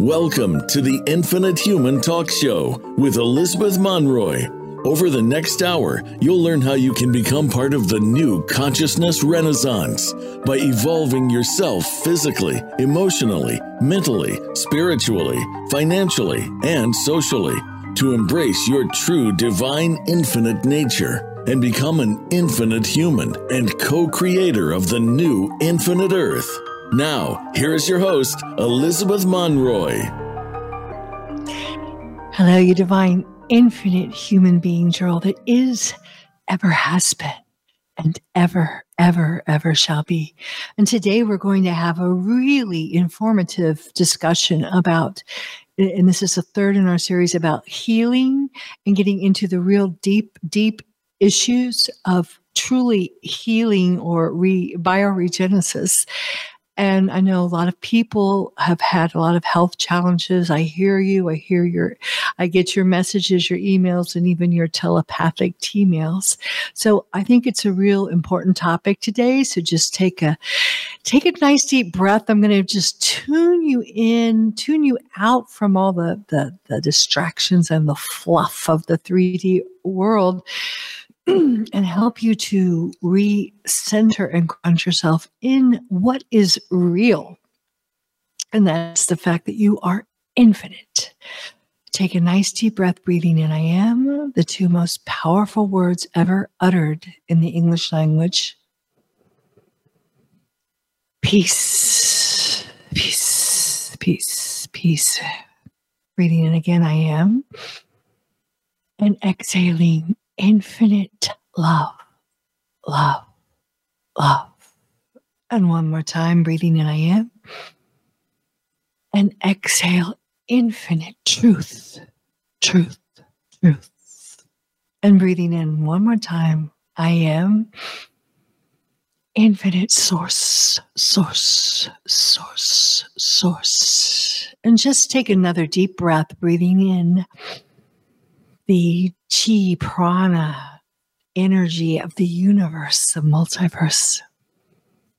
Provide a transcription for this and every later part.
Welcome to the Infinite Human Talk Show with Elizabeth Monroy. Over the next hour, you'll learn how you can become part of the new consciousness renaissance by evolving yourself physically, emotionally, mentally, spiritually, financially, and socially to embrace your true divine infinite nature and become an infinite human and co creator of the new infinite earth. Now, here is your host, Elizabeth Monroy. Hello, you divine, infinite human being, girl that is, ever has been, and ever, ever, ever shall be. And today we're going to have a really informative discussion about, and this is the third in our series about healing and getting into the real deep, deep issues of truly healing or re, bioregenesis and I know a lot of people have had a lot of health challenges. I hear you. I hear your, I get your messages, your emails, and even your telepathic T-mails. So I think it's a real important topic today. So just take a, take a nice deep breath. I'm going to just tune you in, tune you out from all the, the, the distractions and the fluff of the 3D world and help you to recenter and ground yourself in what is real. And that's the fact that you are infinite. Take a nice deep breath, breathing in I am, the two most powerful words ever uttered in the English language. Peace, peace, peace, peace. Breathing in again, I am. And exhaling infinite love, love, love. And one more time, breathing in, I am. And exhale, infinite truth, truth, truth. And breathing in one more time, I am. Infinite source, source, source, source. And just take another deep breath, breathing in the chi prana energy of the universe, the multiverse.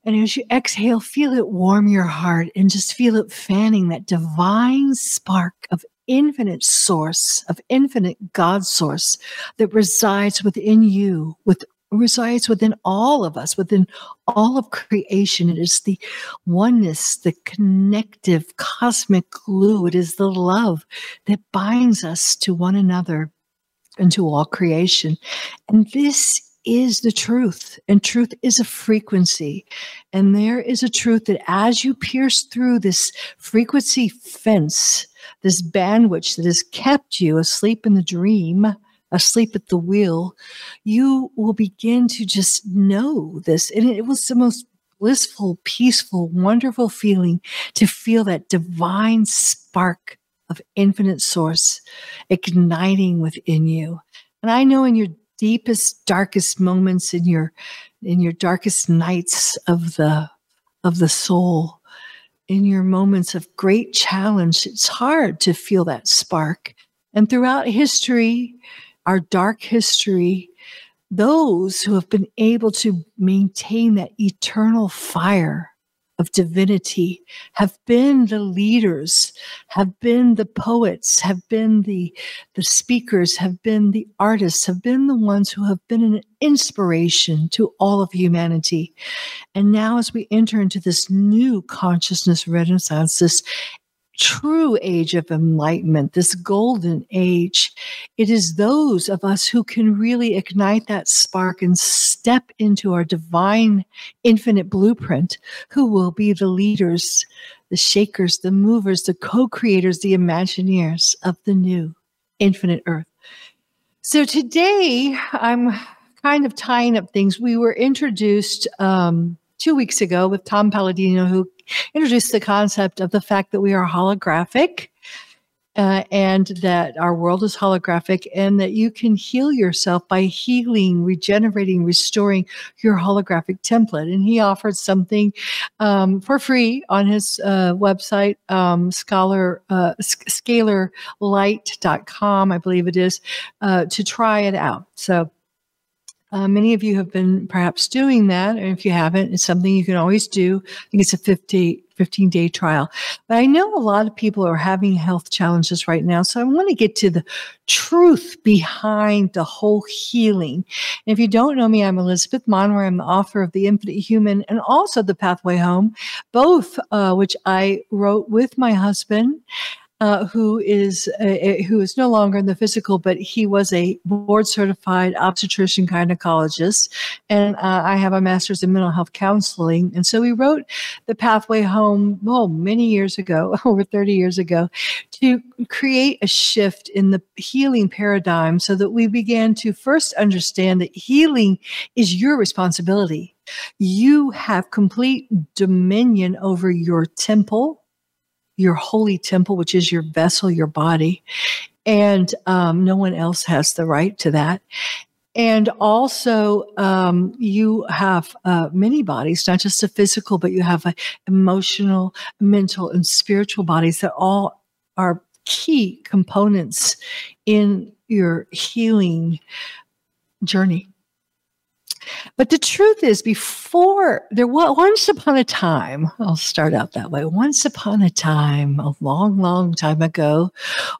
And as you exhale, feel it warm your heart and just feel it fanning that divine spark of infinite source, of infinite God source that resides within you, with resides within all of us, within all of creation. It is the oneness, the connective cosmic glue. It is the love that binds us to one another into all creation. And this is the truth. And truth is a frequency. And there is a truth that as you pierce through this frequency fence, this bandwidth that has kept you asleep in the dream, asleep at the wheel, you will begin to just know this. And it was the most blissful, peaceful, wonderful feeling to feel that divine spark of infinite source igniting within you. And I know in your deepest, darkest moments, in your in your darkest nights of the of the soul, in your moments of great challenge, it's hard to feel that spark. And throughout history, our dark history, those who have been able to maintain that eternal fire of divinity have been the leaders, have been the poets, have been the, the speakers, have been the artists, have been the ones who have been an inspiration to all of humanity. And now, as we enter into this new consciousness renaissance, this true age of enlightenment, this golden age, it is those of us who can really ignite that spark and step into our divine infinite blueprint, who will be the leaders, the shakers, the movers, the co creators, the imagineers of the new infinite earth. So today, I'm kind of tying up things. We were introduced um, two weeks ago with Tom Paladino, who introduced the concept of the fact that we are holographic. Uh, and that our world is holographic, and that you can heal yourself by healing, regenerating, restoring your holographic template. And he offered something um, for free on his uh, website, um, scholar, uh, scalarlight.com, I believe it is, uh, to try it out. So Uh, many of you have been perhaps doing that. And if you haven't, it's something you can always do. I think it's a 50, 15 day trial. But I know a lot of people are having health challenges right now. So I want to get to the truth behind the whole healing. And if you don't know me, I'm Elizabeth Monroy. I'm the author of The Infinite Human and also The Pathway Home, both uh, which I wrote with my husband uh, who is uh, who is no longer in the physical, but he was a board certified obstetrician gynecologist, and uh, I have a master's in mental health counseling. And so we wrote the Pathway Home, oh, many years ago, over thirty years ago, to create a shift in the healing paradigm, so that we began to first understand that healing is your responsibility. You have complete dominion over your temple your holy temple, which is your vessel, your body. And um, no one else has the right to that. And also, um, you have uh, many bodies, not just a physical, but you have a emotional, mental, and spiritual bodies that all are key components in your healing journey. But the truth is, before there was once upon a time, I'll start out that way. Once upon a time, a long, long time ago,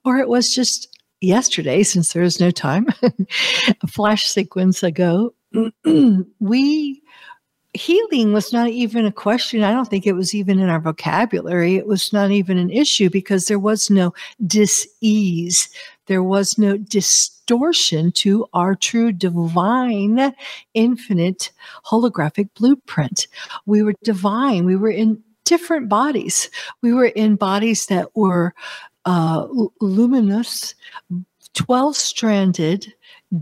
or it was just yesterday, since there is no time, a flash sequence ago, we healing was not even a question. I don't think it was even in our vocabulary. It was not even an issue because there was no dis-ease. There was no distortion to our true divine, infinite holographic blueprint. We were divine. We were in different bodies. We were in bodies that were uh, luminous, 12 stranded,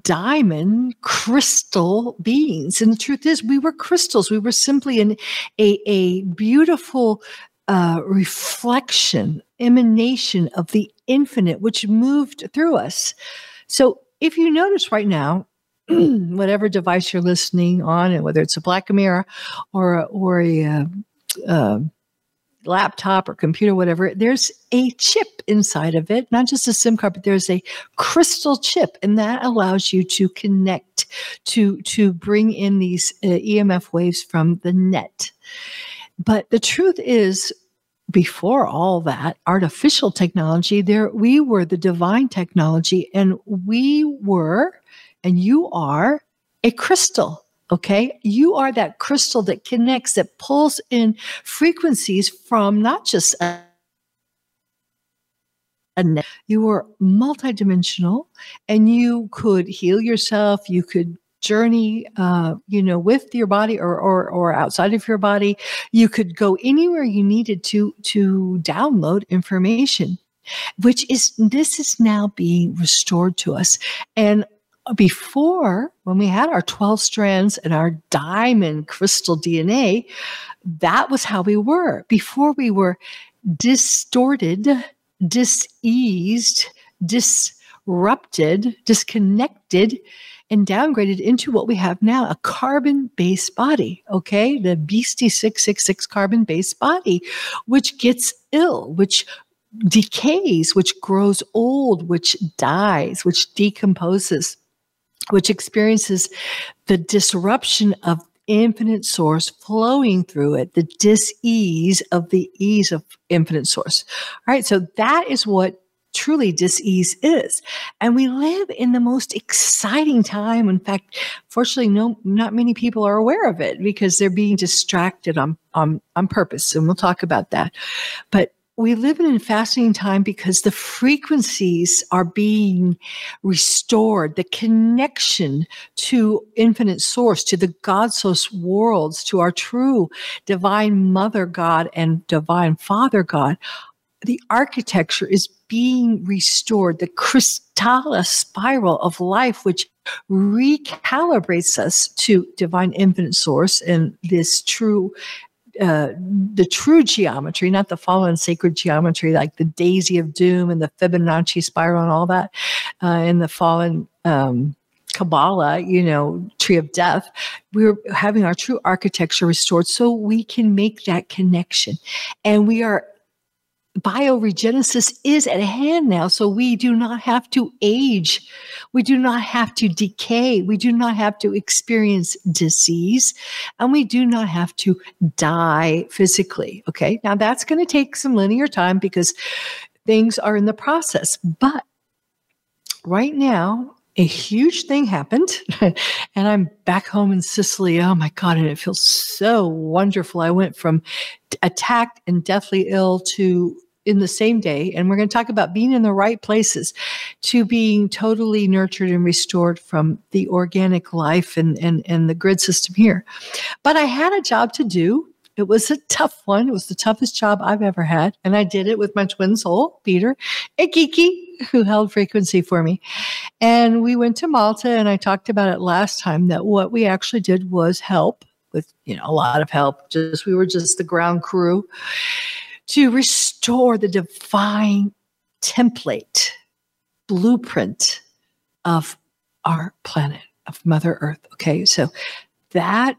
diamond crystal beings. And the truth is, we were crystals. We were simply an, a, a beautiful uh, reflection, emanation of the infinite, which moved through us. So if you notice right now, whatever device you're listening on, and whether it's a black mirror or, or a, uh, uh, laptop or computer, whatever, there's a chip inside of it, not just a SIM card, but there's a crystal chip, and that allows you to connect to to bring in these uh, EMF waves from the net. But the truth is, before all that artificial technology, there we were the divine technology, and we were, and you are a crystal Okay. You are that crystal that connects, that pulls in frequencies from not just a, a you were multidimensional and you could heal yourself. You could journey, uh, you know, with your body or, or, or outside of your body. You could go anywhere you needed to, to download information which is this is now being restored to us and before, when we had our 12 strands and our diamond crystal DNA, that was how we were. Before we were distorted, diseased, disrupted, disconnected, and downgraded into what we have now a carbon based body, okay? The Beastie 666 carbon based body, which gets ill, which decays, which grows old, which dies, which decomposes which experiences the disruption of infinite source flowing through it, the dis-ease of the ease of infinite source. All right. So that is what truly dis-ease is. And we live in the most exciting time. In fact, fortunately, no, not many people are aware of it because they're being distracted on, on, on purpose. And we'll talk about that. But we live in a fascinating time because the frequencies are being restored, the connection to infinite source, to the God source worlds, to our true divine mother God and divine father God. The architecture is being restored, the Krystala spiral of life, which recalibrates us to divine infinite source and this true uh, the true geometry, not the fallen sacred geometry, like the daisy of doom and the Fibonacci spiral and all that, uh, and the fallen um, Kabbalah, you know, tree of death. We're having our true architecture restored so we can make that connection. And we are bioregenesis is at hand now. So we do not have to age. We do not have to decay. We do not have to experience disease. And we do not have to die physically. Okay. Now that's going to take some linear time because things are in the process. But right now, a huge thing happened and I'm back home in Sicily. Oh my God. And it feels so wonderful. I went from attacked and deathly ill to in the same day. And we're going to talk about being in the right places to being totally nurtured and restored from the organic life and, and, and the grid system here. But I had a job to do. It was a tough one. It was the toughest job I've ever had. And I did it with my twin soul, Peter and Kiki, who held frequency for me. And we went to Malta and I talked about it last time that what we actually did was help with, you know, a lot of help. Just we were just the ground crew to restore the divine template, blueprint of our planet, of Mother Earth. Okay. So that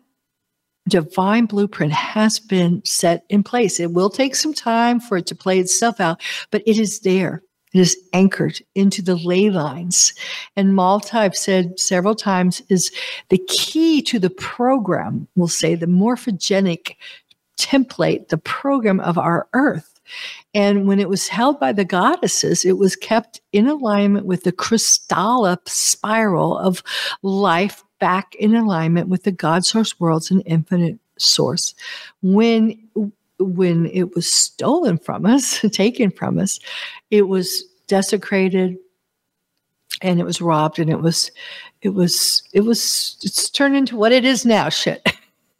divine blueprint has been set in place. It will take some time for it to play itself out, but it is there. It is anchored into the ley lines. And Malta, I've said several times, is the key to the program, we'll say the morphogenic template, the program of our earth. And when it was held by the goddesses, it was kept in alignment with the Krystala spiral of life back in alignment with the God source worlds and infinite source. When when it was stolen from us, taken from us, it was desecrated and it was robbed and it was it was it was it's turned into what it is now shit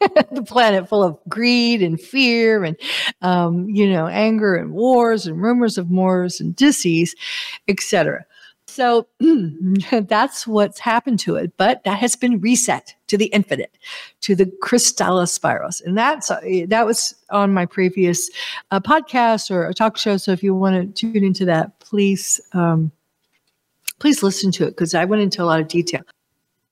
the planet full of greed and fear and um, you know anger and wars and rumors of wars and disease etc so that's what's happened to it. But that has been reset to the infinite, to the Krystala spirals. And that's uh, that was on my previous uh, podcast or a talk show. So if you want to tune into that, please um, please listen to it because I went into a lot of detail.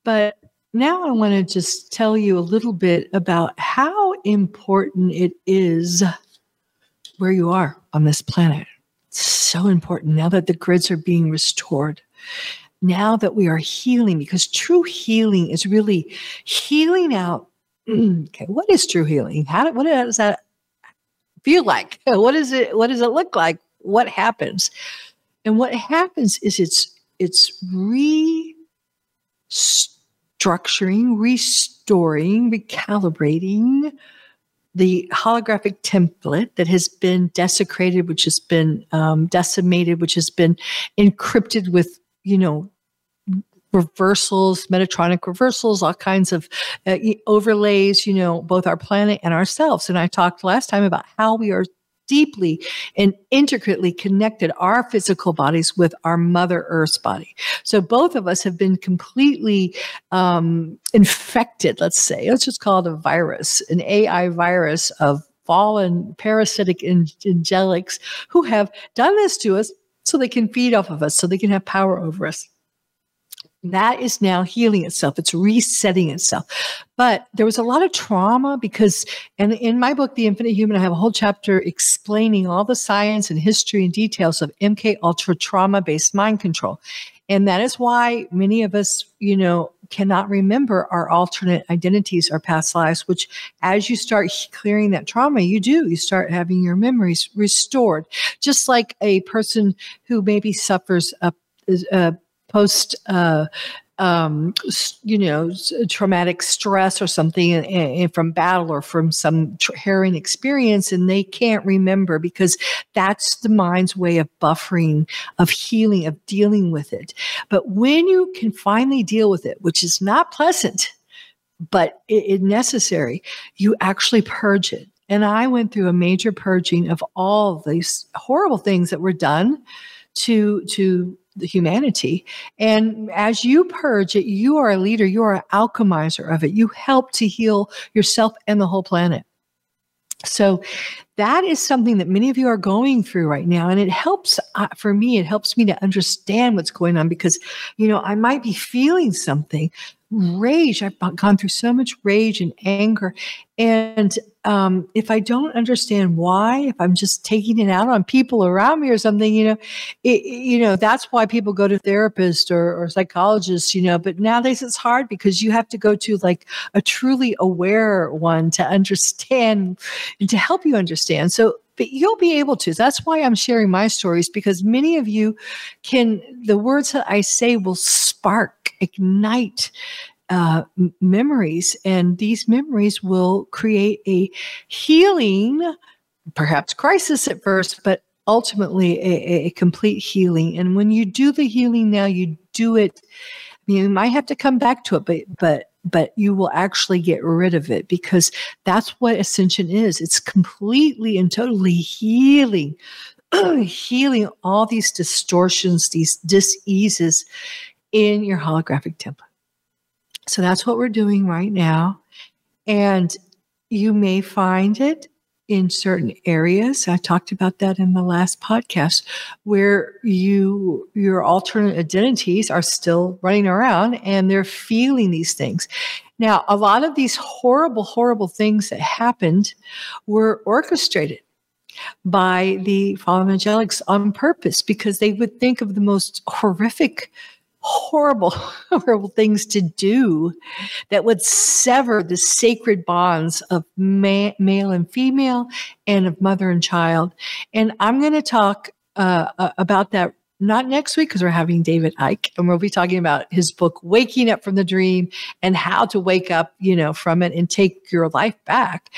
But now I want to just tell you a little bit about how important it is where you are on this planet so important now that the grids are being restored. Now that we are healing, because true healing is really healing out. Okay, what is true healing? How what does that feel like? What is it? What does it look like? What happens? And what happens is it's it's restructuring, restoring, recalibrating, the holographic template that has been desecrated, which has been um, decimated, which has been encrypted with, you know, reversals, Metatronic reversals, all kinds of uh, overlays, you know, both our planet and ourselves. And I talked last time about how we are deeply and intricately connected our physical bodies with our Mother Earth's body. So both of us have been completely um, infected, let's say, let's just call it a virus, an AI virus of fallen parasitic angelics who have done this to us so they can feed off of us, so they can have power over us that is now healing itself. It's resetting itself. But there was a lot of trauma because, and in my book, The Infinite Human, I have a whole chapter explaining all the science and history and details of MK Ultra trauma based mind control. And that is why many of us, you know, cannot remember our alternate identities our past lives, which as you start clearing that trauma, you do. You start having your memories restored. Just like a person who maybe suffers a, a post uh, um, you know, traumatic stress or something in, in, from battle or from some harrowing experience, and they can't remember because that's the mind's way of buffering, of healing, of dealing with it. But when you can finally deal with it, which is not pleasant, but it, it necessary, you actually purge it. And I went through a major purging of all these horrible things that were done to to humanity. And as you purge it, you are a leader, you are an alchemizer of it. You help to heal yourself and the whole planet. So that is something that many of you are going through right now. And it helps uh, for me, it helps me to understand what's going on because, you know, I might be feeling something rage. I've gone through so much rage and anger. And um, if I don't understand why, if I'm just taking it out on people around me or something, you know, it, you know, that's why people go to therapists or, or psychologists, you know, but nowadays it's hard because you have to go to like a truly aware one to understand and to help you understand. So, but you'll be able to. That's why I'm sharing my stories because many of you can, the words that I say will spark, ignite uh, memories, and these memories will create a healing, perhaps crisis at first, but ultimately a, a complete healing. And when you do the healing now, you do it. You might have to come back to it, but but but you will actually get rid of it because that's what ascension is. It's completely and totally healing, healing all these distortions, these diseases in your holographic template. So that's what we're doing right now. And you may find it in certain areas. I talked about that in the last podcast where you your alternate identities are still running around and they're feeling these things. Now, a lot of these horrible horrible things that happened were orchestrated by the fallen angelics on purpose because they would think of the most horrific horrible, horrible things to do that would sever the sacred bonds of ma- male and female and of mother and child. And I'm going to talk uh, about that not next week because we're having David Icke and we'll be talking about his book, Waking Up from the Dream and how to wake up, you know, from it and take your life back.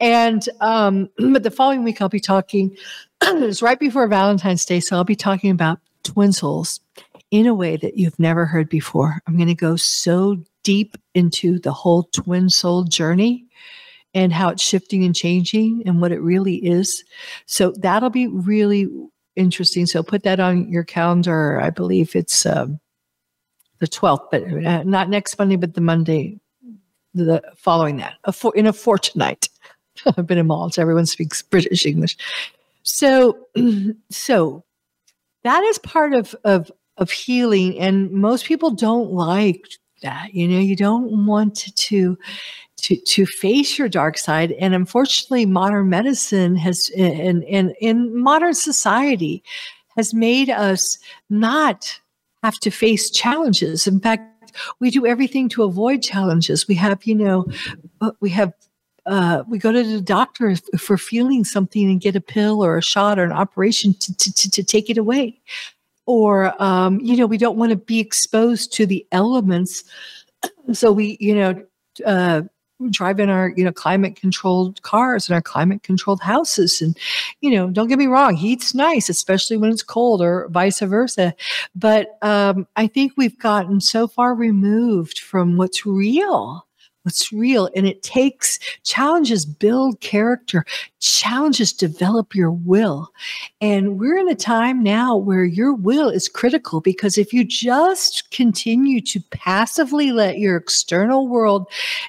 And, um, but the following week I'll be talking, it's right before Valentine's Day. So I'll be talking about twin souls in a way that you've never heard before. I'm going to go so deep into the whole twin soul journey and how it's shifting and changing and what it really is. So that'll be really interesting. So put that on your calendar. I believe it's um, the 12th, but uh, not next Monday, but the Monday the following that a for, in a fortnight. I've been in Malta. Everyone speaks British English. So, so that is part of, of of healing and most people don't like that you know you don't want to, to to face your dark side and unfortunately modern medicine has and in in modern society has made us not have to face challenges. In fact we do everything to avoid challenges. We have you know uh, we have uh, we go to the doctor for feeling something and get a pill or a shot or an operation to, to, to take it away or um, you know we don't want to be exposed to the elements. So we you know uh, drive in our you know climate controlled cars and our climate controlled houses and you know don't get me wrong heat's nice especially when it's cold or vice versa. But um, i think we've gotten so far removed from what's real what's real. And it takes challenges, build character, challenges, develop your will. And we're in a time now where your will is critical because if you just continue to passively let your external world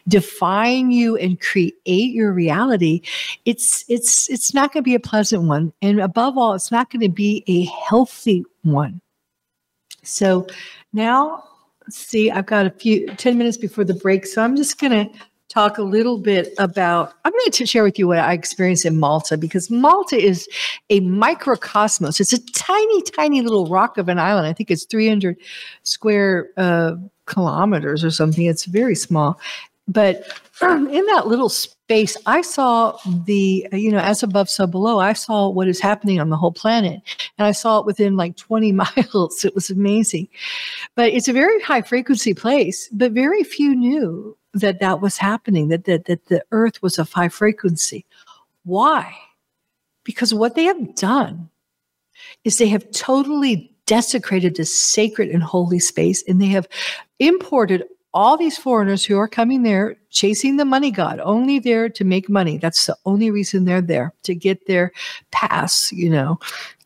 define you and create your reality, it's, it's, it's not going to be a pleasant one. And above all, it's not going to be a healthy one. So now see, I've got a few 10 minutes before the break. So I'm just going to talk a little bit about, I'm going to share with you what I experienced in Malta because Malta is a microcosmos. It's a tiny, tiny little rock of an island. I think it's 300 square uh, kilometers or something. It's very small. But in that little space, I saw the, you know, as above, so below, I saw what is happening on the whole planet. And I saw it within like 20 miles. It was amazing. But it's a very high frequency place, but very few knew that that was happening, that, that, that the earth was of high frequency. Why? Because what they have done is they have totally desecrated this sacred and holy space and they have imported all these foreigners who are coming there chasing the money god, only there to make money. That's the only reason they're there to get their pass, you know.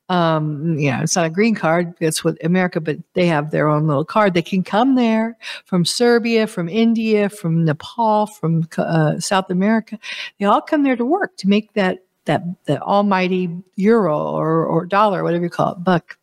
Um, yeah, it's not a green card. That's what America, but they have their own little card. They can come there from Serbia, from India, from Nepal, from uh, South America. They all come there to work to make that that that almighty euro or or dollar, whatever you call it, buck.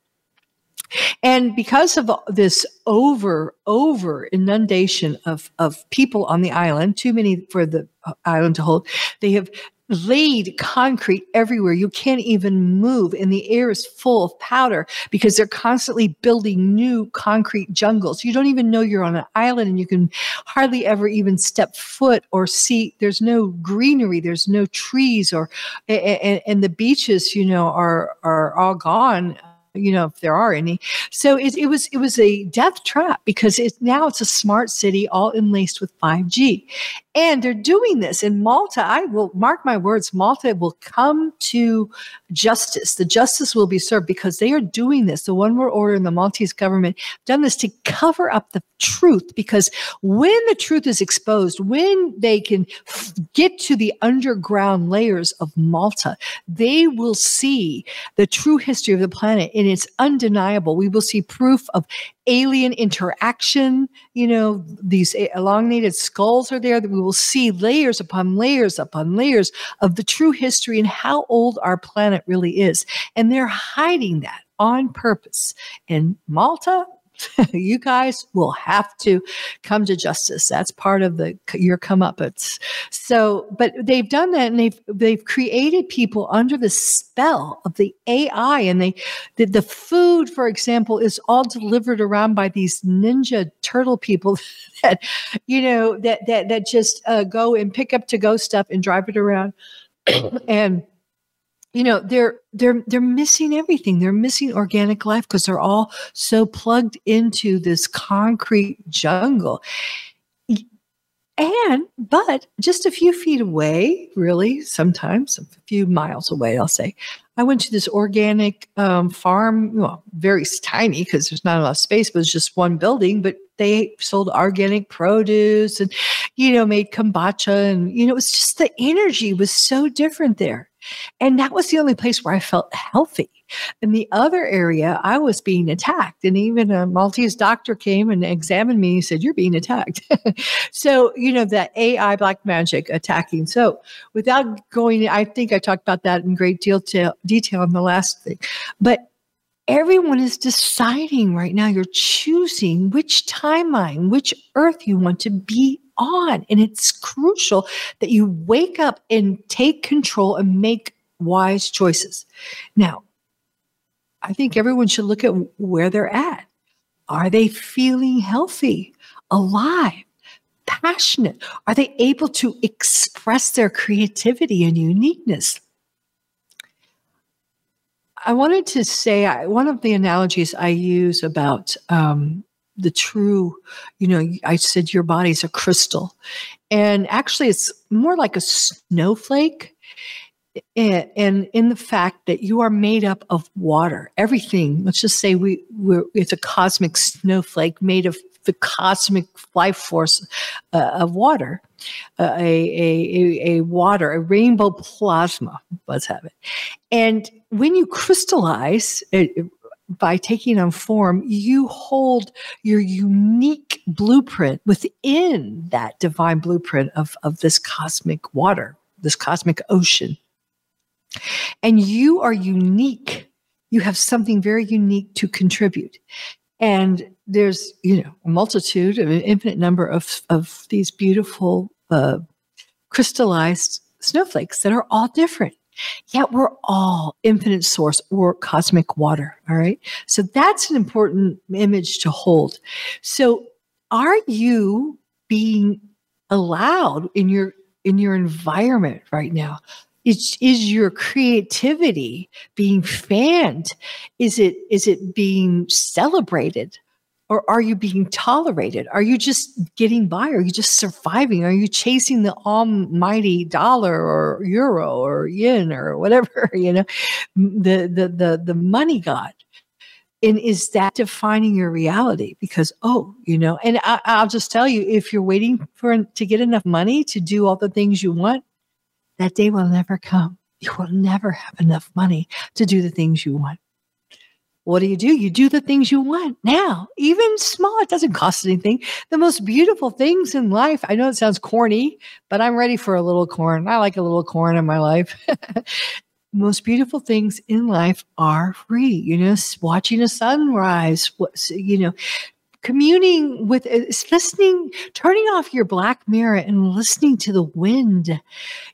And because of this over, over inundation of, of people on the island, too many for the island to hold, they have laid concrete everywhere. You can't even move, and the air is full of powder because they're constantly building new concrete jungles. You don't even know you're on an island, and you can hardly ever even step foot or see. There's no greenery. There's no trees, or and, and the beaches, you know, are are all gone you know if there are any. So it, it was it was a death trap because it's now it's a smart city all enlaced with 5g and they're doing this in malta. I will mark my words malta will come to justice. The justice will be served because they are doing this. The one world order and the maltese government done this to cover up the truth because when the truth is exposed when they can get to the underground layers of malta they will see the true history of the planet and it's undeniable. We will see proof of alien interaction. You know, these elongated skulls are there that we will see layers upon layers upon layers of the true history and how old our planet really is. And they're hiding that on purpose. In Malta, you guys will have to come to justice. That's part of the your comeuppance. So, but they've done that, and they've they've created people under the spell of the AI, and they the, the food, for example, is all delivered around by these ninja turtle people that you know that that that just uh, go and pick up to go stuff and drive it around, and you know they're they're they're missing everything. They're missing organic life because they're all so plugged into this concrete jungle. And but just a few feet away really sometimes a few miles away i'll say i went to this organic um, farm well very tiny because there's not enough space but it's just one building but they sold organic produce and you know made kombucha and you know it was just the energy was so different there and that was the only place where I felt healthy. In the other area, I was being attacked. And even a Maltese doctor came and examined me and said, You're being attacked. so, you know, that AI black magic attacking. So, without going, I think I talked about that in great deal detail in the last thing. But everyone is deciding right now, you're choosing which timeline, which earth you want to be on. And it's crucial that you wake up and take control and make wise choices. Now, I think everyone should look at where they're at. Are they feeling healthy, alive, passionate? Are they able to express their creativity and uniqueness? I wanted to say one of the analogies I use about um, the true, you know, I said your body's a crystal. And actually, it's more like a snowflake. And, in the fact that you are made up of water, everything, let's just say we, we're, it's a cosmic snowflake made of the cosmic life force uh, of water, uh, a, a, a, water, a rainbow plasma, let's have it. And when you crystallize, it, by taking on form, you hold your unique blueprint within that divine blueprint of, of this cosmic water, this cosmic ocean. And you are unique. You have something very unique to contribute. And there's, you know, a multitude of an infinite number of, of these beautiful uh, crystallized snowflakes that are all different. Yet we're all infinite source or cosmic water. All right. So that's an important image to hold. So are you being allowed in your in your environment right now? Is, is your creativity being fanned? Is it is it being celebrated? Or are you being tolerated? Are you just getting by? Are you just surviving? Are you chasing the almighty dollar or euro or yen or whatever, you know, the, the, the, the money god? And is that defining your reality? Because, oh, you know, and I, will just tell you, if you're waiting for to get enough money to do all the things you want, that day will never come. You will never have enough money to do the things you want what do you do? You do the things you want now, even small. It doesn't cost anything. The most beautiful things in life. I know it sounds corny, but I'm ready for a little corn. I like a little corn in my life. most beautiful things in life are free. You know, watching a sunrise, you know, communing with is listening turning off your black mirror and listening to the wind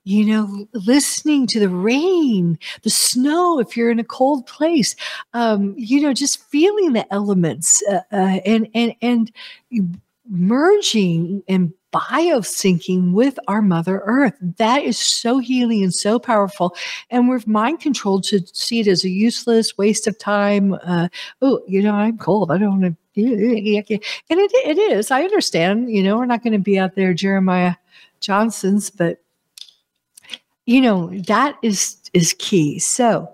you know listening to the rain the snow if you're in a cold place um, you know just feeling the elements uh, uh, and and and merging and biosyncing with our mother earth. That is so healing and so powerful and we're mind controlled to see it as a useless waste of time uh, oh you know i'm cold i don't want to and it, it is i understand you know we're not going to be out there jeremiah johnson's but you know that is is key so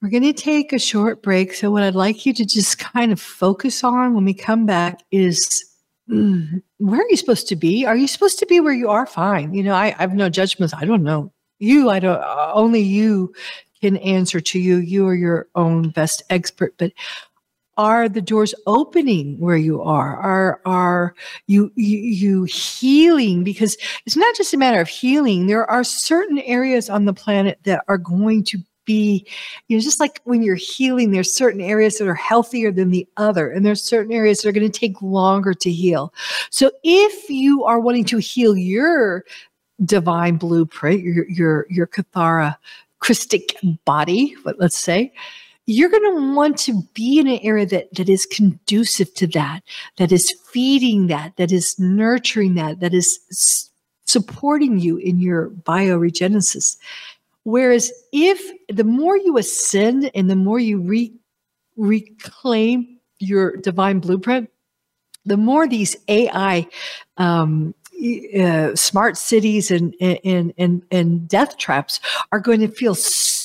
we're going to take a short break so what i'd like you to just kind of focus on when we come back is mm, where are you supposed to be? Are you supposed to be where you are? Fine. You know, I, I have no judgments. I don't know you. I don't, only you can answer to you. You are your own best expert, but are the doors opening where you are are are you, you you healing because it's not just a matter of healing there are certain areas on the planet that are going to be, you know, just like when you're healing, there's certain areas that are healthier than the other, and there's certain areas that are going to take longer to heal. So if you are wanting to heal your divine blueprint, your your your Kathara Christic body, let's say, you're going to want to be in an area that that is conducive to that, that is feeding that, that is nurturing that, that is s- supporting you in your bioregenesis. Whereas if the more you ascend and the more you re- reclaim your divine blueprint, the more these AI um, uh, smart cities and, and and and death traps are going to feel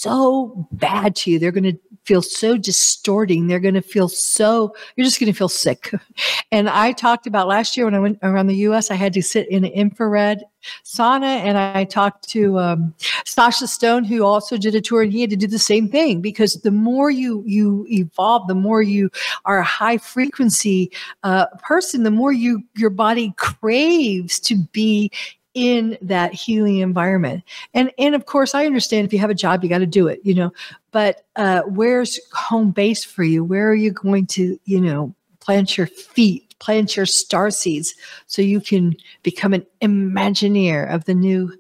so bad to you. They're going to feel so distorting. They're going to feel so, you're just going to feel sick. And I talked about last year when I went around the US, I had to sit in an infrared sauna and I talked to um, Sacha Stone, who also did a tour and he had to do the same thing because the more you, you evolve, the more you are a high frequency uh, person, the more you, your body craves to be in that healing environment. And and of course, I understand if you have a job, you got to do it, you know. But uh, where's home base for you? Where are you going to, you know, plant your feet, plant your star seeds, so you can become an imagineer of the new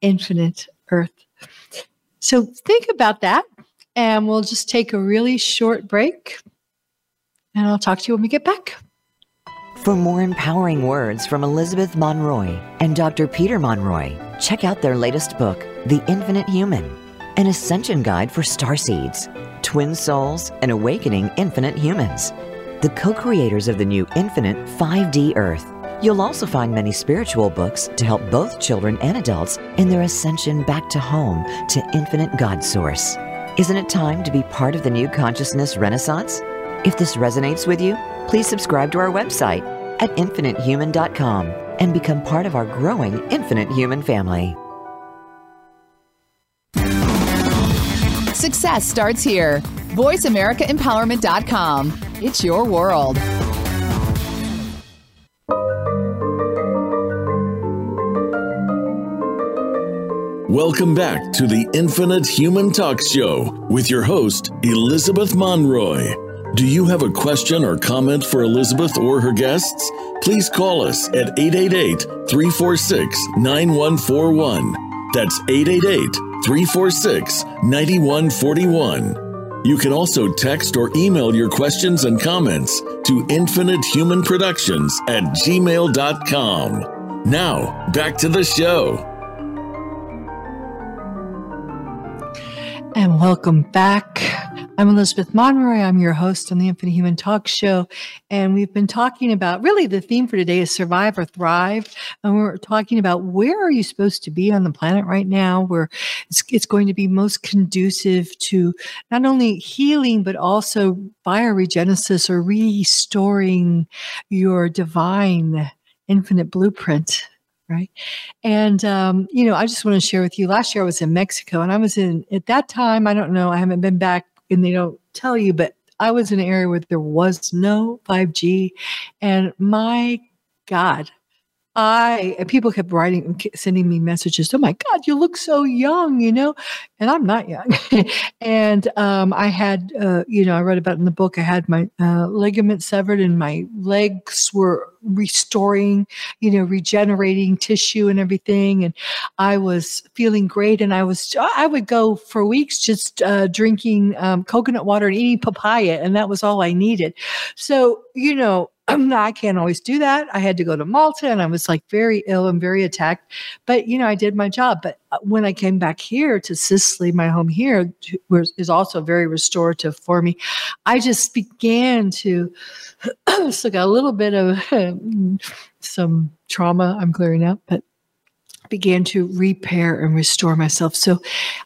infinite Earth. So think about that, and we'll just take a really short break, and I'll talk to you when we get back. For more empowering words from Elizabeth Monroy and Dr. Peter Monroy, check out their latest book, The Infinite Human, an ascension guide for starseeds, twin souls, and awakening infinite humans. The co creators of the new Infinite 5D Earth. You'll also find many spiritual books to help both children and adults in their ascension back to home to infinite God Source. Isn't it time to be part of the new consciousness renaissance? If this resonates with you, please subscribe to our website at infinitehuman.com and become part of our growing Infinite Human family. Success starts here. VoiceAmericaEmpowerment.com. It's your world. Welcome back to the Infinite Human Talk Show with your host, Elizabeth Monroy. Do you have a question or comment for Elizabeth or her guests? Please call us at 888 346 9141. That's 888 346 9141. You can also text or email your questions and comments to infinitehumanproductions at gmail.com. Now, back to the show. And welcome back. I'm Elizabeth Monroy. I'm your host on the Infinite Human Talk Show. And we've been talking about really the theme for today is survive or thrive. And we're talking about where are you supposed to be on the planet right now, where it's, it's going to be most conducive to not only healing, but also bioregenesis or restoring your divine infinite blueprint right and um, you know i just want to share with you last year i was in mexico and i was in at that time i don't know i haven't been back and they don't tell you, but I was in an area where there was no 5G. And my God, I, people kept writing, and sending me messages. Oh my God, you look so young, you know? and I'm not young. and um, I had, uh, you know, I read about in the book, I had my uh, ligament severed and my legs were restoring, you know, regenerating tissue and everything. And I was feeling great. And I was, I would go for weeks just uh, drinking um, coconut water and eating papaya. And that was all I needed. So, you know, I can't always do that. I had to go to Malta and I was like very ill and very attacked. But, you know, I did my job. But uh, when I came back here to Sicily, my home here was, also very restorative for me. I just began to, so got a little bit of Mm, some trauma I'm clearing up, but began to repair and restore myself. So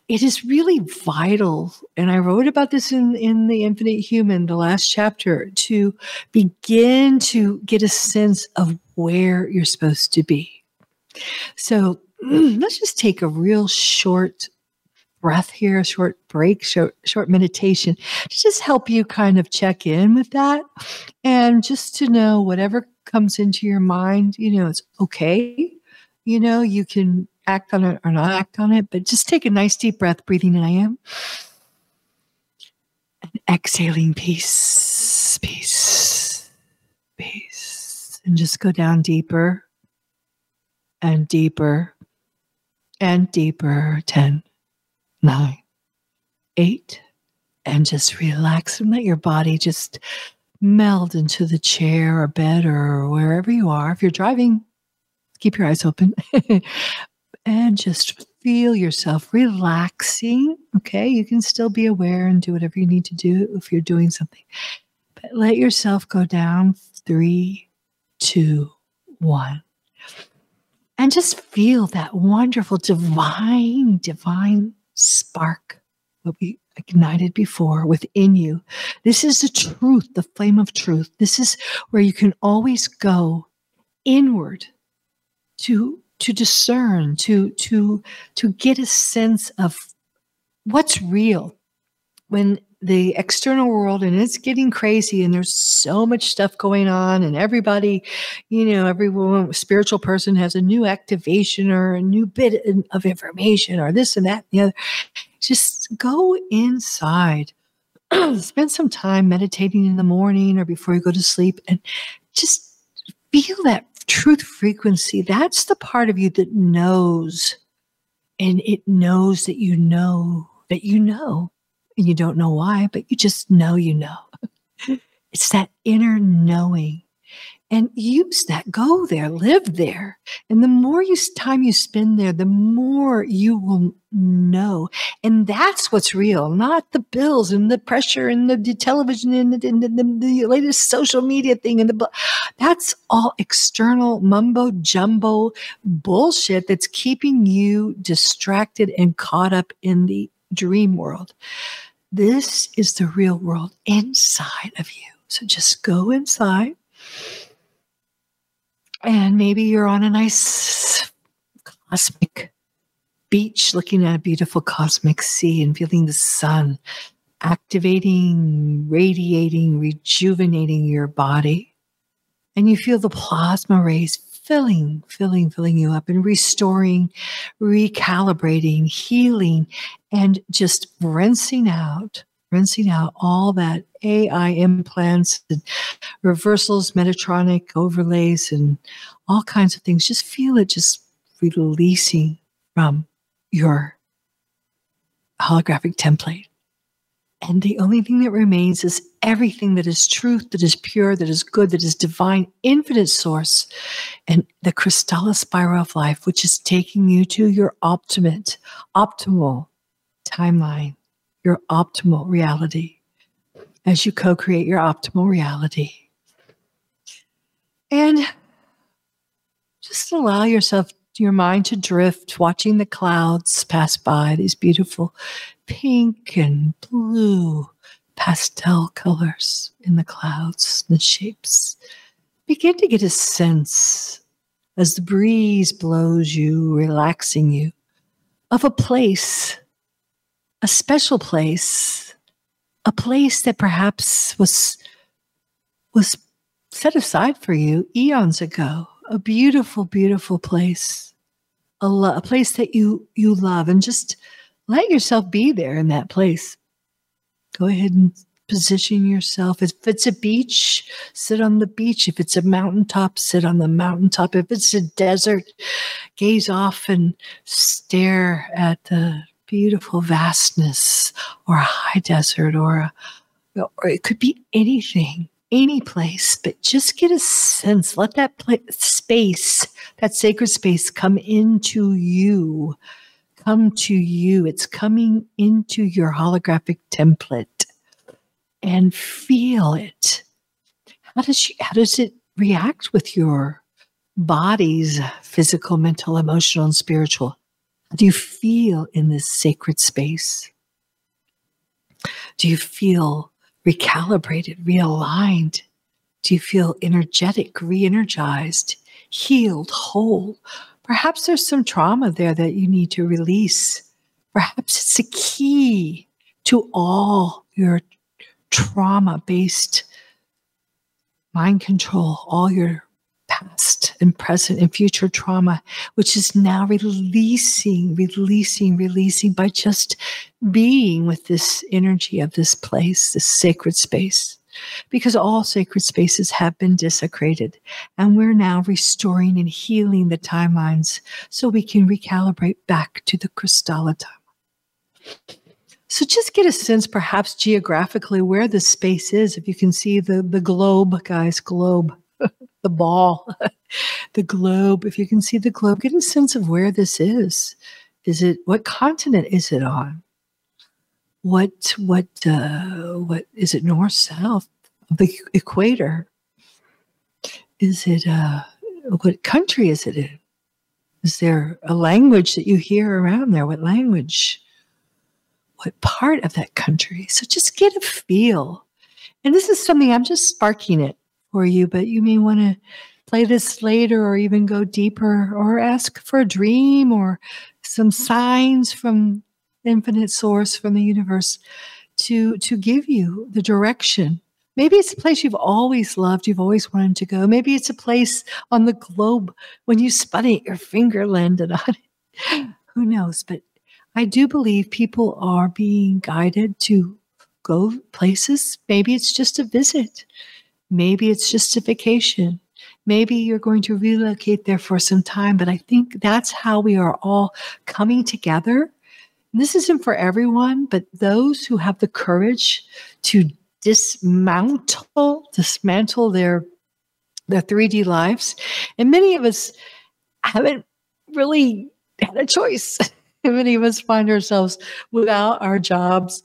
it is really vital. And I wrote about this in, in The Infinite Human, the last chapter, to begin to get a sense of where you're supposed to be. So let's just take a real short breath here, a short break, short, short meditation to just help you kind of check in with that and just to know whatever comes into your mind, you know, it's okay you know, you can act on it or not act on it, but just take a nice deep breath, breathing in I am. And exhaling peace, peace, peace. And just go down deeper and deeper and deeper. 10, 9, 8. And just relax and let your body just meld into the chair or bed or wherever you are. If you're driving, keep your eyes open and just feel yourself relaxing. Okay, you can still be aware and do whatever you need to do if you're doing something, but let yourself go down three, two, one. And just feel that wonderful, divine, divine spark, what we ignited before within you. This is the truth, the flame of truth. This is where you can always go inward to to discern to to to get a sense of what's real when the external world and it's getting crazy and there's so much stuff going on and everybody you know every spiritual person has a new activation or a new bit of information or this and that and the other just go inside spend some time meditating in the morning or before you go to sleep and just feel that truth frequency, that's the part of you that knows. And it knows that you know that you know. And you don't know why, but you just know you know. it's that inner knowing and use that. Go there, live there. And the more you time you spend there, the more you will know. And that's what's real, not the bills and the pressure and the, the television and, the, and the, the, latest social media thing and the that's all external mumbo jumbo bullshit that's keeping you distracted and caught up in the dream world. This is the real world inside of you. So just go inside and maybe you're on a nice cosmic beach looking at a beautiful cosmic sea and feeling the sun activating, radiating, rejuvenating your body. And you feel the plasma rays filling, filling, filling you up and restoring, recalibrating, healing, and just rinsing out rinsing out all that AI implants and reversals, Metatronic overlays, and all kinds of things. Just feel it just releasing from your holographic template. And the only thing that remains is everything that is truth, that is pure, that is good, that is divine, infinite source, and the crystalline spiral of life, which is taking you to your ultimate, optimal timeline your optimal reality as you co create your optimal reality. And just allow yourself, your mind to drift, watching the clouds pass by, these beautiful pink and blue pastel colors in the clouds, the shapes. Begin to get a sense as the breeze blows you, relaxing you, of a place a special place, a place that perhaps was was set aside for you eons ago. A beautiful, beautiful place, a, lo- a place that you you love, and just let yourself be there in that place. Go ahead and position yourself. If it's a beach, sit on the beach. If it's a mountaintop, sit on the mountaintop. If it's a desert, gaze off and stare at the beautiful vastness or a high desert or a, or it could be anything any place but just get a sense let that space that sacred space come into you come to you it's coming into your holographic template and feel it how does you, how does it react with your body's physical mental emotional and spiritual do you feel in this sacred space? Do you feel recalibrated, realigned? Do you feel energetic, re energized, healed, whole? Perhaps there's some trauma there that you need to release. Perhaps it's a key to all your trauma based mind control, all your past and present and future trauma, which is now releasing, releasing, releasing by just being with this energy of this place, this sacred space. Because all sacred spaces have been desecrated, and we're now restoring and healing the timelines so we can recalibrate back to the Krystala time. So just get a sense, perhaps geographically, where the space is. If you can see the, the globe, guys, globe the ball, the globe. If you can see the globe, get a sense of where this is. Is it what continent is it on? What what uh, what is it? North south of the equator? Is it uh, what country is it in? Is there a language that you hear around there? What language? What part of that country? So just get a feel. And this is something I'm just sparking it for you, but you may want to play this later or even go deeper or ask for a dream or some signs from infinite source from the universe to to give you the direction. Maybe it's a place you've always loved you've always wanted to go. Maybe it's a place on the globe when you spun it your finger landed on it. Who knows? But i do believe people are being guided to go places. Maybe it's just a visit. Maybe it's just a vacation. Maybe you're going to relocate there for some time, but I think that's how we are all coming together. This isn't for everyone, but those who have the courage to dismantle, dismantle their their 3D lives. And many of us haven't really had a choice. many of us find ourselves without our jobs,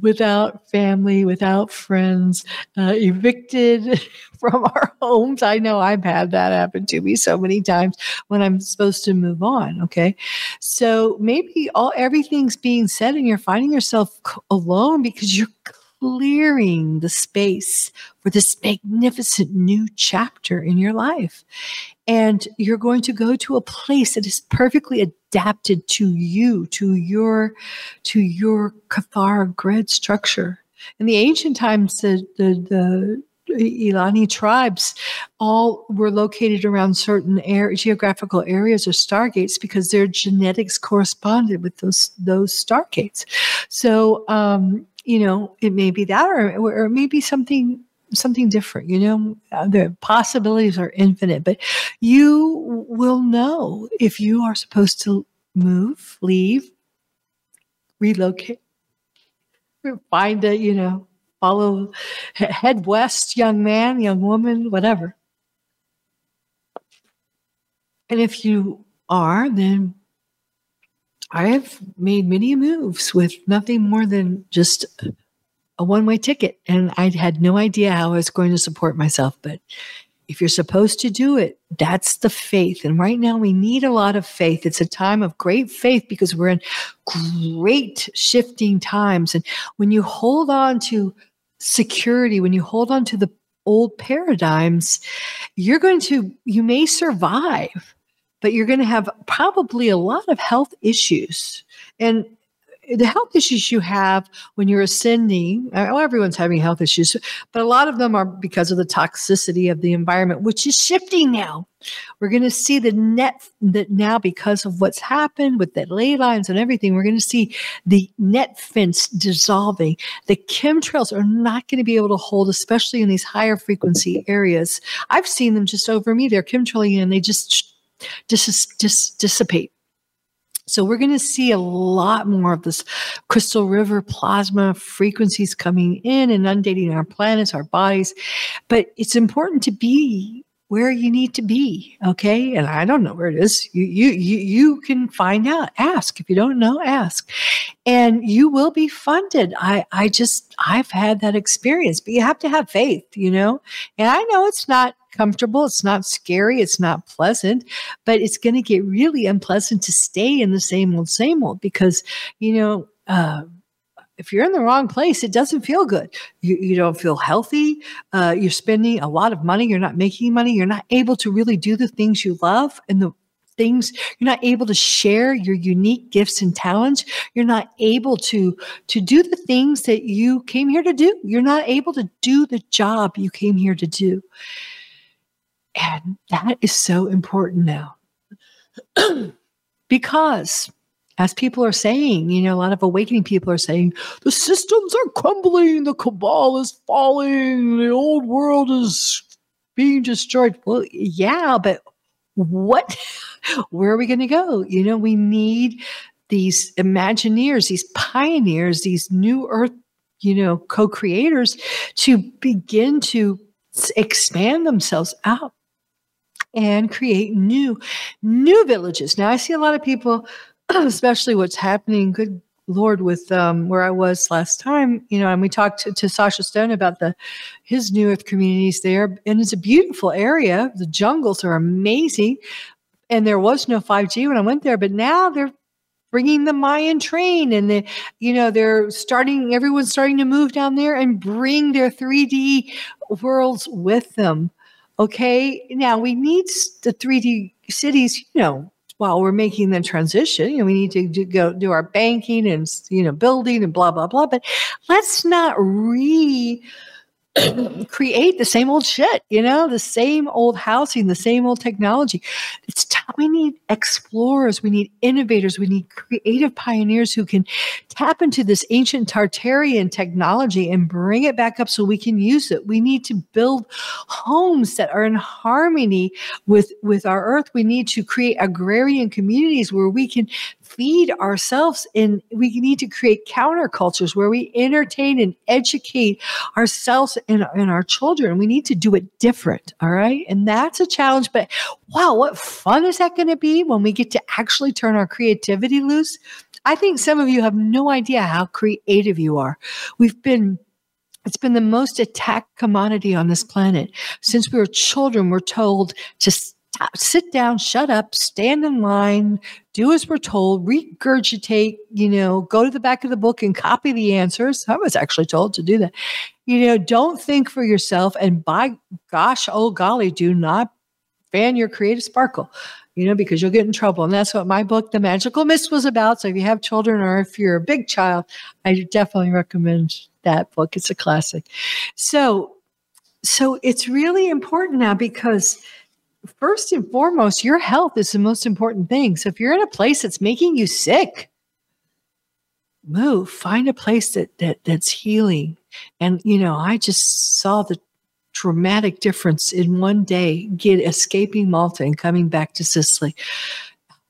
without family, without friends, uh, evicted from our homes. I know I've had that happen to me so many times when I'm supposed to move on. Okay. So maybe all everything's being said and you're finding yourself alone because you're clearing the space for this magnificent new chapter in your life. And you're going to go to a place that is perfectly adapted to you, to your, to your Kathara grid structure. In the ancient times, the, the, the Ilani tribes all were located around certain air, geographical areas or stargates because their genetics corresponded with those those stargates. So um, you know, it may be that, or, or maybe something something different. You know, uh, the possibilities are infinite, but you will know if you are supposed to move, leave, relocate, find a, you know, follow, head west, young man, young woman, whatever. And if you are, then I have made many moves with nothing more than just a one way ticket. And I had no idea how I was going to support myself. But if you're supposed to do it, that's the faith. And right now we need a lot of faith. It's a time of great faith because we're in great shifting times. And when you hold on to security, when you hold on to the old paradigms, you're going to, you may survive but you're going to have probably a lot of health issues. And the health issues you have when you're ascending, oh, everyone's having health issues, but a lot of them are because of the toxicity of the environment, which is shifting now. We're going to see the net that now because of what's happened with the ley lines and everything, we're going to see the net fence dissolving. The chemtrails are not going to be able to hold, especially in these higher frequency areas. I've seen them just over me. They're chemtrailing and they just dis- dis- dissipate so we're going to see a lot more of this crystal river plasma frequencies coming in, and inundating our planets, our bodies. But it's important to be where you need to be. Okay. And I don't know where it is. You, you, you, you can find out. Ask. If you don't know, ask. And you will be funded. I, I just, I've had that experience, but you have to have faith, you know? And I know it's not comfortable. It's not scary. It's not pleasant, but it's going to get really unpleasant to stay in the same old, same old because, you know, uh, if you're in the wrong place, it doesn't feel good. You, you don't feel healthy. Uh, you're spending a lot of money. You're not making money. You're not able to really do the things you love and the things you're not able to share your unique gifts and talents you're not able to to do the things that you came here to do you're not able to do the job you came here to do and that is so important now. because, as people are saying, you know, a lot of awakening people are saying, the systems are crumbling, the cabal is falling, the old world is being destroyed. Well, yeah, but what, where are we going to go? You know, we need these imagineers, these pioneers, these new earth, you know, co creators to begin to expand themselves out and create new, new villages. Now, I see a lot of people, especially what's happening, good Lord, with um, where I was last time, you know, and we talked to, to Sacha Stone about the his New Earth communities there, and it's a beautiful area. The jungles are amazing, and there was no 5G when I went there, but now they're bringing the Mayan train, and the, you know, they're starting. Everyone's starting to move down there and bring their 3D worlds with them. Okay. Now we need the 3D cities, you know, while we're making the transition, you know, we need to do, go do our banking and, you know, building and blah, blah, blah. But let's not re create the same old shit, you know, the same old housing, the same old technology. It's time we need explorers, we need innovators, we need creative pioneers who can tap into this ancient Tartarian technology and bring it back up so we can use it. We need to build homes that are in harmony with, with our earth. We need to create agrarian communities where we can feed ourselves and we need to create countercultures where we entertain and educate ourselves and, and our children. We need to do it different. All right. And that's a challenge. But wow, what fun is that going to be when we get to actually turn our creativity loose? I think some of you have no idea how creative you are. We've been it's been the most attacked commodity on this planet. Since we were children, we're told to sit down, shut up, stand in line, do as we're told, regurgitate, you know, go to the back of the book and copy the answers. I was actually told to do that. You know, don't think for yourself. And by gosh, oh golly, do not fan your creative sparkle, you know, because you'll get in trouble. And that's what my book, The Magical Mist, was about. So if you have children or if you're a big child, I definitely recommend that book. It's a classic. So, so it's really important now because first and foremost, your health is the most important thing. So if you're in a place that's making you sick, move. Find a place that that that's healing. And you know, I just saw the dramatic difference in one day get escaping Malta and coming back to Sicily.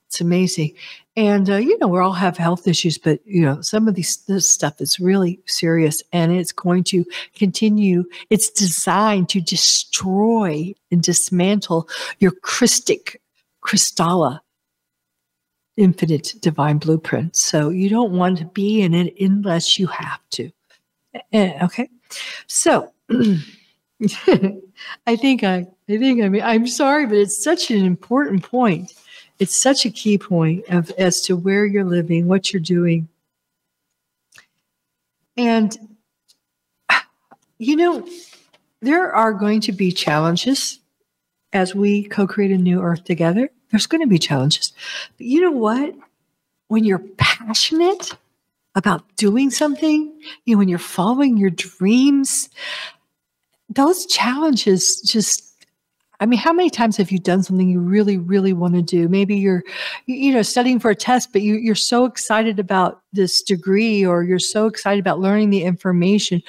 It's amazing. And, uh, you know, we all have health issues, but, you know, some of these this stuff is really serious and it's going to continue. It's designed to destroy and dismantle your Christic, Krystala, infinite divine blueprint. So you don't want to be in it unless you have to. Okay. So I think I, I think I mean, I'm sorry, but it's such an important point it's such a key point of as to where you're living, what you're doing. And you know, there are going to be challenges as we co-create a new earth together. There's going to be challenges. But you know what? When you're passionate about doing something, you know, when you're following your dreams, those challenges just I mean, how many times have you done something you really, really want to do? Maybe you're, you know, studying for a test, but you, you're so excited about this degree, or you're so excited about learning the information,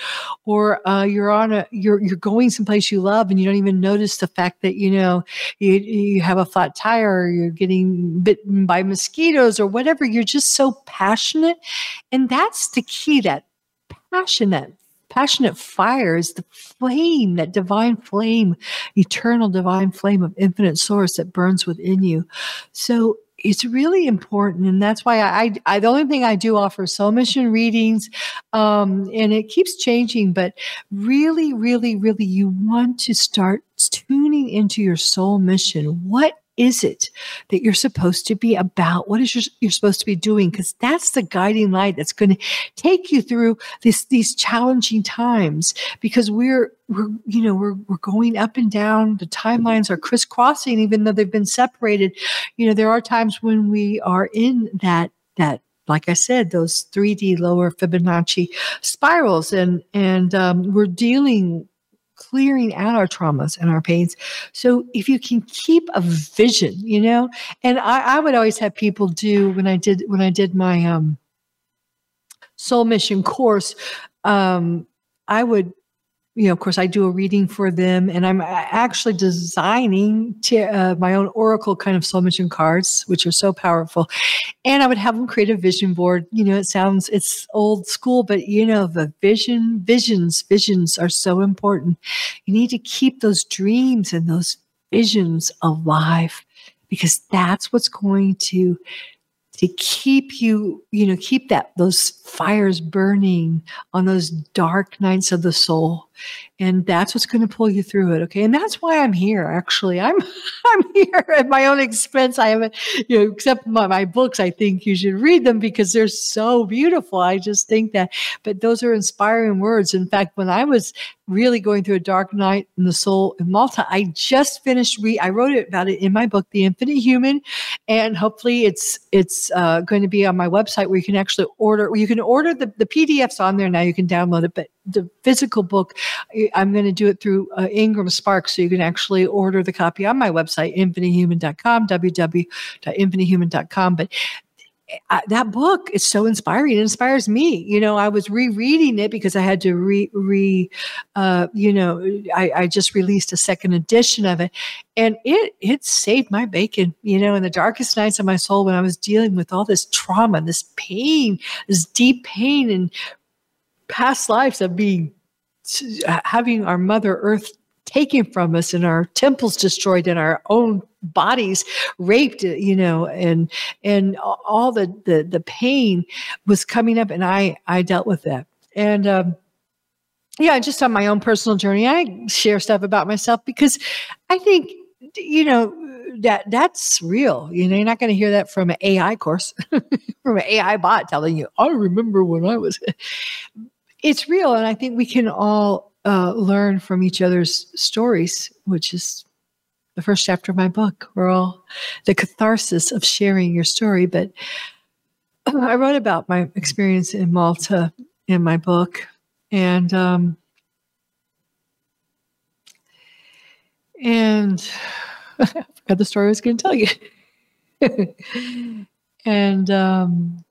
or uh, you're on a, you're you're going someplace you love, and you don't even notice the fact that you know you you have a flat tire, or you're getting bitten by mosquitoes, or whatever. You're just so passionate, and that's the key. That passion, that passionate fire is the flame, that divine flame, eternal divine flame of infinite source that burns within you. So it's really important and that's why I, I, the only thing i do offer soul mission readings um, and it keeps changing but really really really you want to start tuning into your soul mission what is it that you're supposed to be about? What is your, you're supposed to be doing? Because that's the guiding light that's going to take you through this, these challenging times. Because we're we're you know we're we're going up and down. The timelines are crisscrossing, even though they've been separated. You know there are times when we are in that that like I said, those 3D lower Fibonacci spirals, and and um, we're dealing clearing out our traumas and our pains. So if you can keep a vision, you know, and I, I would always have people do when I did when I did my um, soul mission course, um, I would you know, of course, I do a reading for them, and I'm actually designing t- uh, my own Oracle kind of soul mission cards, which are so powerful. And I would have them create a vision board. You know, it sounds it's old school, but you know, the vision, visions, visions are so important. You need to keep those dreams and those visions alive because that's what's going to to keep you, you know, keep that those fires burning on those dark nights of the soul. And that's what's going to pull you through it. Okay. And that's why I'm here. Actually, I'm I'm here at my own expense. I haven't, you know, except my, my books, I think you should read them because they're so beautiful. I just think that, but those are inspiring words. In fact, when I was really going through a dark night in the soul in Malta. I just finished re I wrote about it in my book, The Infinite Human, and hopefully it's it's uh, going to be on my website where you can actually order. You can order the the PDFs on there now. You can download it, but the physical book, I'm going to do it through uh, Ingram Spark, so you can actually order the copy on my website, infinitehuman.com, www.infinitehuman.com. But I, that book is so inspiring. It inspires me. You know, I was rereading it because I had to re, re uh, you know, I, I just released a second edition of it, and it it saved my bacon. You know, in the darkest nights of my soul, when I was dealing with all this trauma, this pain, this deep pain, and past lives of being having our Mother Earth taken from us and our temples destroyed and our own bodies raped you know and and all the the, the pain was coming up and i i dealt with that. And um yeah just on my own personal journey i share stuff about myself because i think you know that that's real you know you're not going to hear that from an ai course from an ai bot telling you i remember when i was it's real and i think we can all uh, learn from each other's stories, which is the first chapter of my book. We're all the catharsis of sharing your story. But I wrote about my experience in Malta in my book, and um, and I forgot the story I was going to tell you. and um,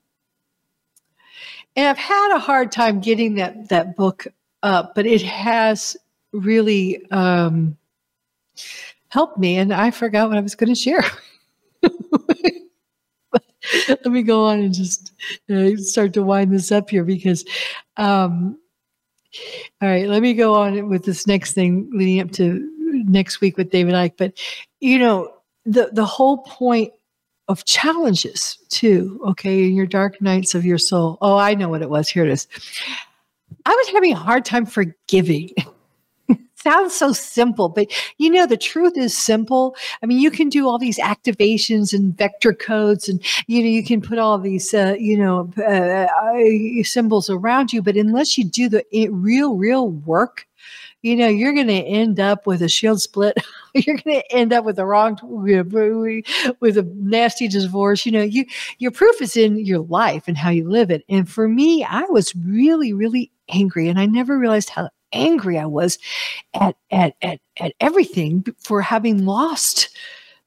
and I've had a hard time getting that that book up, but it has really um, helped me. And I forgot what I was going to share. Let me go on and just uh, start to wind this up here because, um, all right, let me go on with this next thing leading up to next week with David Icke. But, you know, the, the whole point of challenges too, okay, in your dark nights of your soul. Oh, I know what it was. Here it is. I was having a hard time forgiving. sounds so simple, but you know, the truth is simple. I mean, you can do all these activations and vector codes and, you know, you can put all these, uh, you know, uh, uh, symbols around you, but unless you do the real, real work, you know, you're going to end up with a shield split. you're going to end up with the wrong, with a nasty divorce. You know, you your proof is in your life and how you live it. And for me, I was really, really angry, and I never realized how angry I was at at at at everything for having lost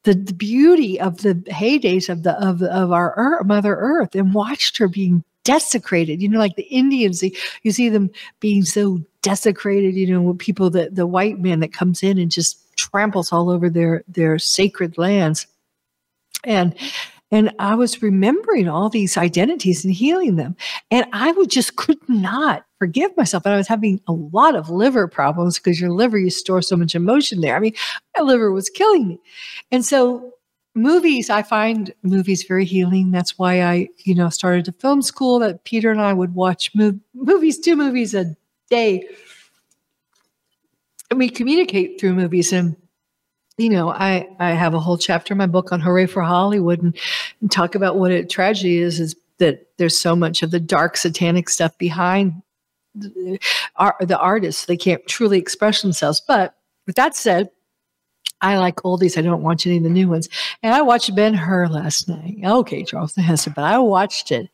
the, the beauty of the heydays of the of of our Earth, Mother Earth and watched her being desecrated. You know, like the Indians, you see them being so desecrated. You know, people that the white man that comes in and just tramples all over their their sacred lands, and and I was remembering all these identities and healing them. And I would just could not forgive myself. And I was having a lot of liver problems because your liver, you store so much emotion there. I mean, my liver was killing me. And so movies, I find movies very healing. That's why I, you know, started a film school that Peter and I would watch mov- movies, two movies a day. And we communicate through movies. And you know, I, I have a whole chapter in my book on Hooray for Hollywood and, and talk about what a tragedy is, is that there's so much of the dark satanic stuff behind the, the artists. They can't truly express themselves. But with that said, I like oldies. I don't watch any of the new ones. And I watched Ben Hur last night. Okay, Charlton Heston, but I watched it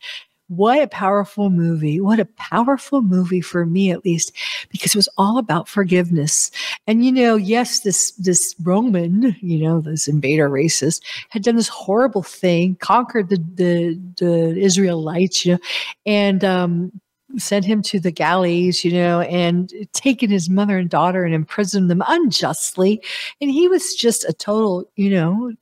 what a powerful movie. What a powerful movie for me, at least, because it was all about forgiveness. And, you know, yes, this, this Roman, you know, this invader racist had done this horrible thing, conquered the, the, the Israelites, you know, and, um, sent him to the galleys, you know, and taken his mother and daughter and imprisoned them unjustly. And he was just a total, you know,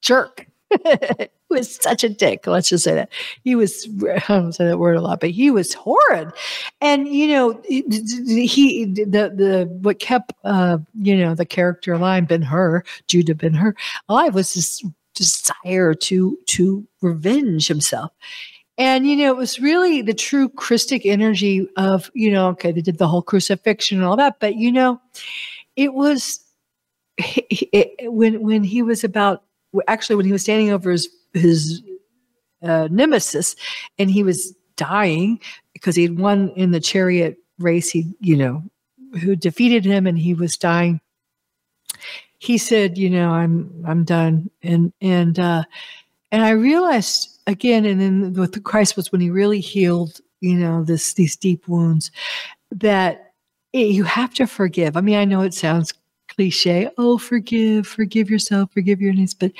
jerk. he was such a dick. Let's just say that he was. I don't say that word a lot, but he was horrid. And you know, he the the what kept uh, you know the character line Ben Hur, Judah Ben Hur alive was this desire to to revenge himself. And you know, it was really the true Christic energy of you know, okay, they did the whole crucifixion and all that, but you know, it was it, when when he was about actually when he was standing over his his uh, nemesis, and he was dying because he'd won in the chariot race. He, you know, who defeated him, and he was dying. He said, "You know, I'm I'm done," and and uh, and I realized again, and then with Christ was when he really healed, you know, this these deep wounds that you have to forgive. I mean, I know it sounds cliche, oh, forgive, forgive yourself, forgive your enemies. But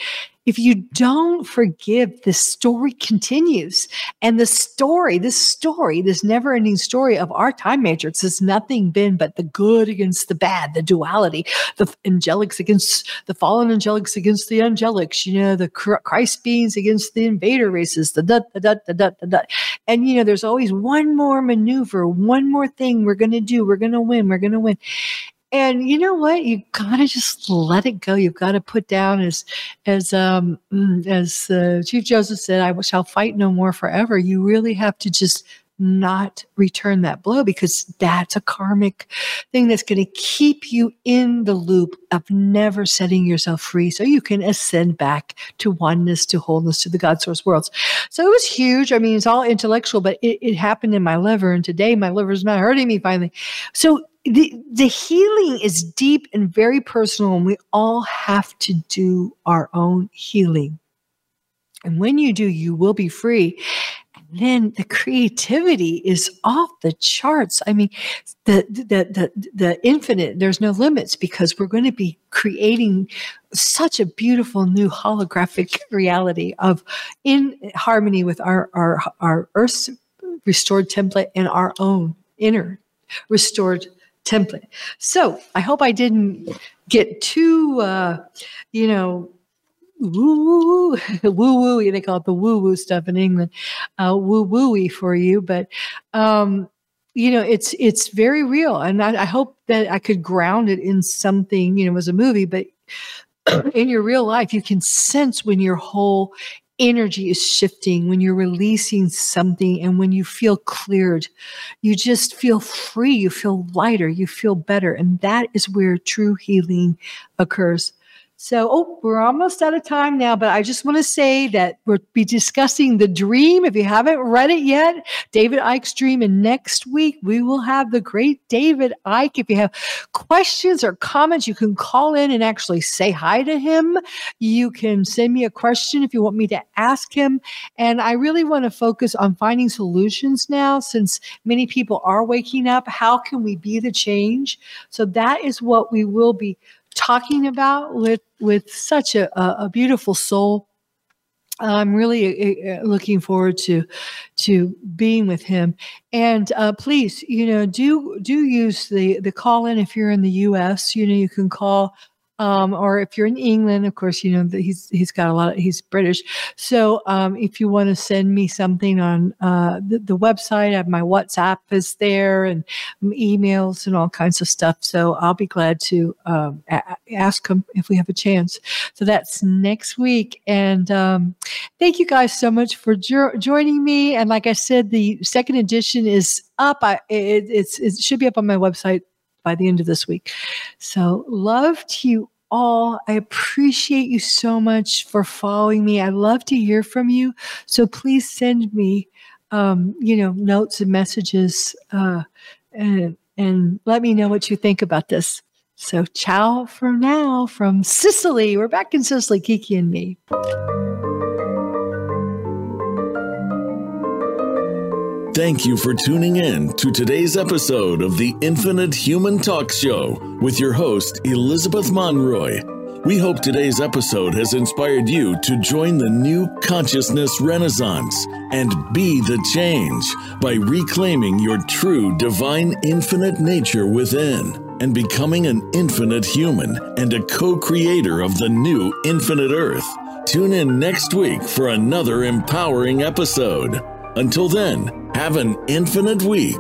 if you don't forgive, the story continues. And the story, this story, this never ending story of our time matrix has nothing been but the good against the bad, the duality, the angelics against the fallen angelics against the angelics, you know, the Christ beings against the invader races, the da da da da da da. da. And, you know, there's always one more maneuver, one more thing we're going to do. We're going to win. We're going to win. And you know what? You gotta just let it go. You've got to put down as as um mm, as uh, Chief Joseph said, "I shall fight no more forever." You really have to just not return that blow because that's a karmic thing that's going to keep you in the loop of never setting yourself free so you can ascend back to oneness, to wholeness, to the God source worlds. So it was huge. I mean, it's all intellectual, but it, it happened in my liver. And today my liver's not hurting me finally. So the, the healing is deep and very personal, and we all have to do our own healing. And when you do, you will be free. And then the creativity is off the charts. I mean, the, the, the, the infinite, there's no limits because we're going to be creating such a beautiful new holographic reality of in harmony with our, our, our earth's restored template and our own inner restored template. So I hope I didn't get too, uh, you know, woo woo woo. They call it the woo woo stuff in England, uh, woo wooey for you. But um, you know, it's it's very real, and I, I hope that I could ground it in something. You know, as a movie, but in your real life, you can sense when your whole energy is shifting, when you're releasing something, and when you feel cleared, you just feel free, you feel lighter, you feel better. And that is where true healing occurs. So, oh, we're almost out of time now, but I just want to say that we'll be discussing the dream. If you haven't read it yet, David Icke's dream. And next week, we will have the great David Icke. If you have questions or comments, you can call in and actually say hi to him. You can send me a question if you want me to ask him. And I really want to focus on finding solutions now since many people are waking up. How can we be the change? So that is what we will be talking about with with such a, a beautiful soul. I'm really uh, uh, looking forward to to being with him. And uh, please, you know, do do use the the call in if you're in the U.S. You know, you can call um, or if you're in England, of course, you know that he's he's got a lot. Of, he's British, so um, if you want to send me something on uh, the, the, website, I have my WhatsApp is there and emails and all kinds of stuff. So I'll be glad to um, a- ask him if we have a chance. So that's next week, and um, thank you guys so much for jo- joining me. And like I said, the second edition is up. I, it, it's it should be up on my website by the end of this week. So, love to you all. I appreciate you so much for following me. I love to hear from you. So, please send me, um, you know, notes and messages uh, and, and let me know what you think about this. So, ciao for now from Sicily. We're back in Sicily, Kiki and me. Thank you for tuning in to today's episode of the Infinite Human Talk Show with your host, Elizabeth Monroy. We hope today's episode has inspired you to join the new consciousness renaissance and be the change by reclaiming your true divine infinite nature within and becoming an infinite human and a co creator of the new infinite earth. Tune in next week for another empowering episode. Until then, have an infinite week.